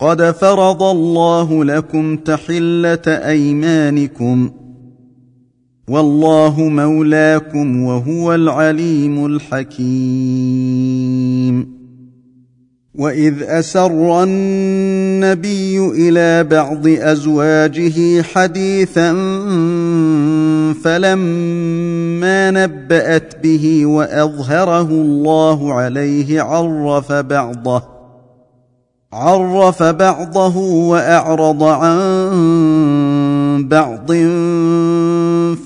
قد فرض الله لكم تحلة أيمانكم والله مولاكم وهو العليم الحكيم. وإذ أسر النبي إلى بعض أزواجه حديثا فلما نبأت به وأظهره الله عليه عرف بعضه عرف بعضه وأعرض عن بعض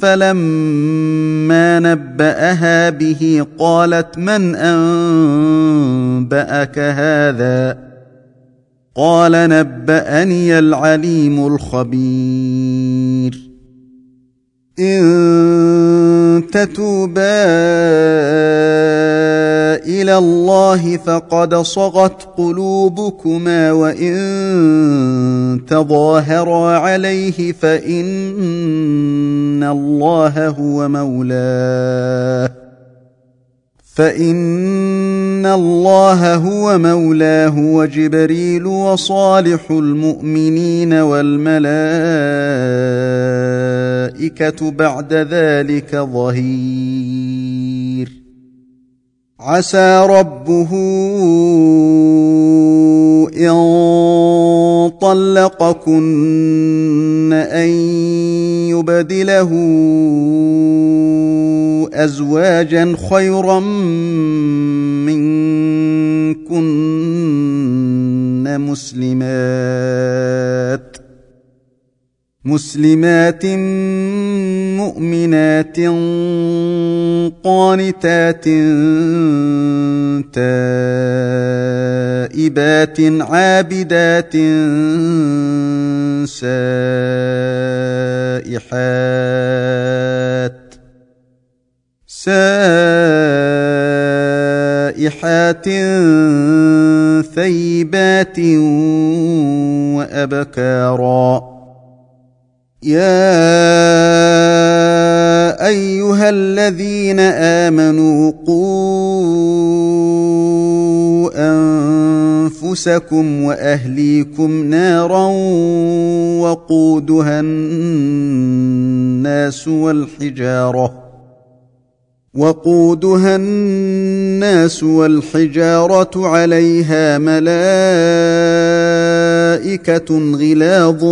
فلما نبأها به قالت من أنبأك هذا؟ قال نبأني العليم الخبير. إن تتوبا إلى الله فقد صغت قلوبكما وإن تظاهرا عليه فإن الله هو مولاه فإن الله هو مولاه وجبريل وصالح المؤمنين والملائكة بعد ذلك ظهير. عسى ربه إن طلقكن أن يبدله أزواجا خيرا منكن مسلمات مسلمات مؤمنات قانتات تائبات عابدات سائحات سائحات ثيبات وأبكارا يا أيها الذين آمنوا قوا أنفسكم وأهليكم نارا وقودها الناس والحجارة وقودها الناس والحجارة عليها ملائكة غلاظ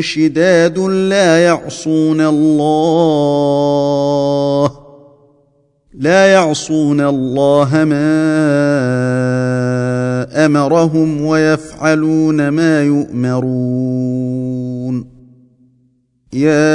شداد لا يعصون الله. لا يعصون الله ما أمرهم ويفعلون ما يؤمرون. يا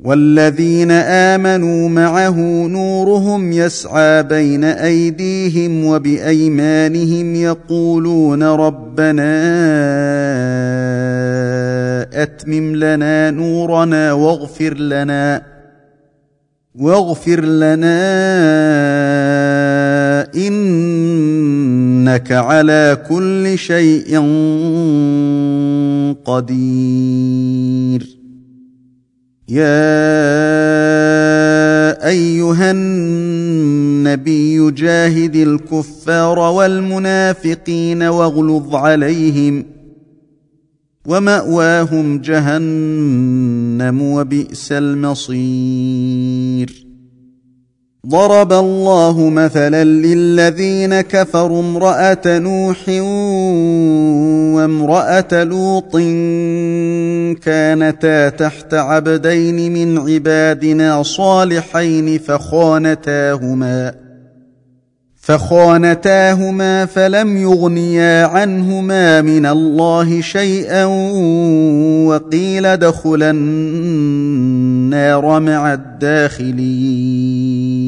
والذين آمنوا معه نورهم يسعى بين أيديهم وبأيمانهم يقولون ربنا أتمم لنا نورنا واغفر لنا واغفر لنا إنك على كل شيء قدير. يا أيها النبي جاهد الكفار والمنافقين واغلظ عليهم ومأواهم جهنم وبئس المصير. ضرب الله مثلا للذين كفروا امرأة نوح وامرأة لوط كانتا تحت عبدين من عبادنا صالحين فخانتاهما فخانتاهما فلم يغنيا عنهما من الله شيئا وقيل ادخلا النار مع الداخلين.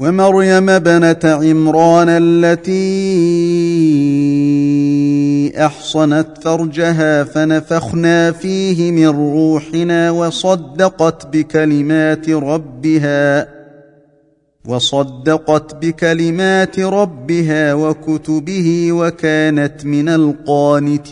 ومريم بنت عمران التي أحصنت فرجها فنفخنا فيه من روحنا وصدقت بكلمات ربها وصدقت بكلمات ربها وكتبه وكانت من القانتين.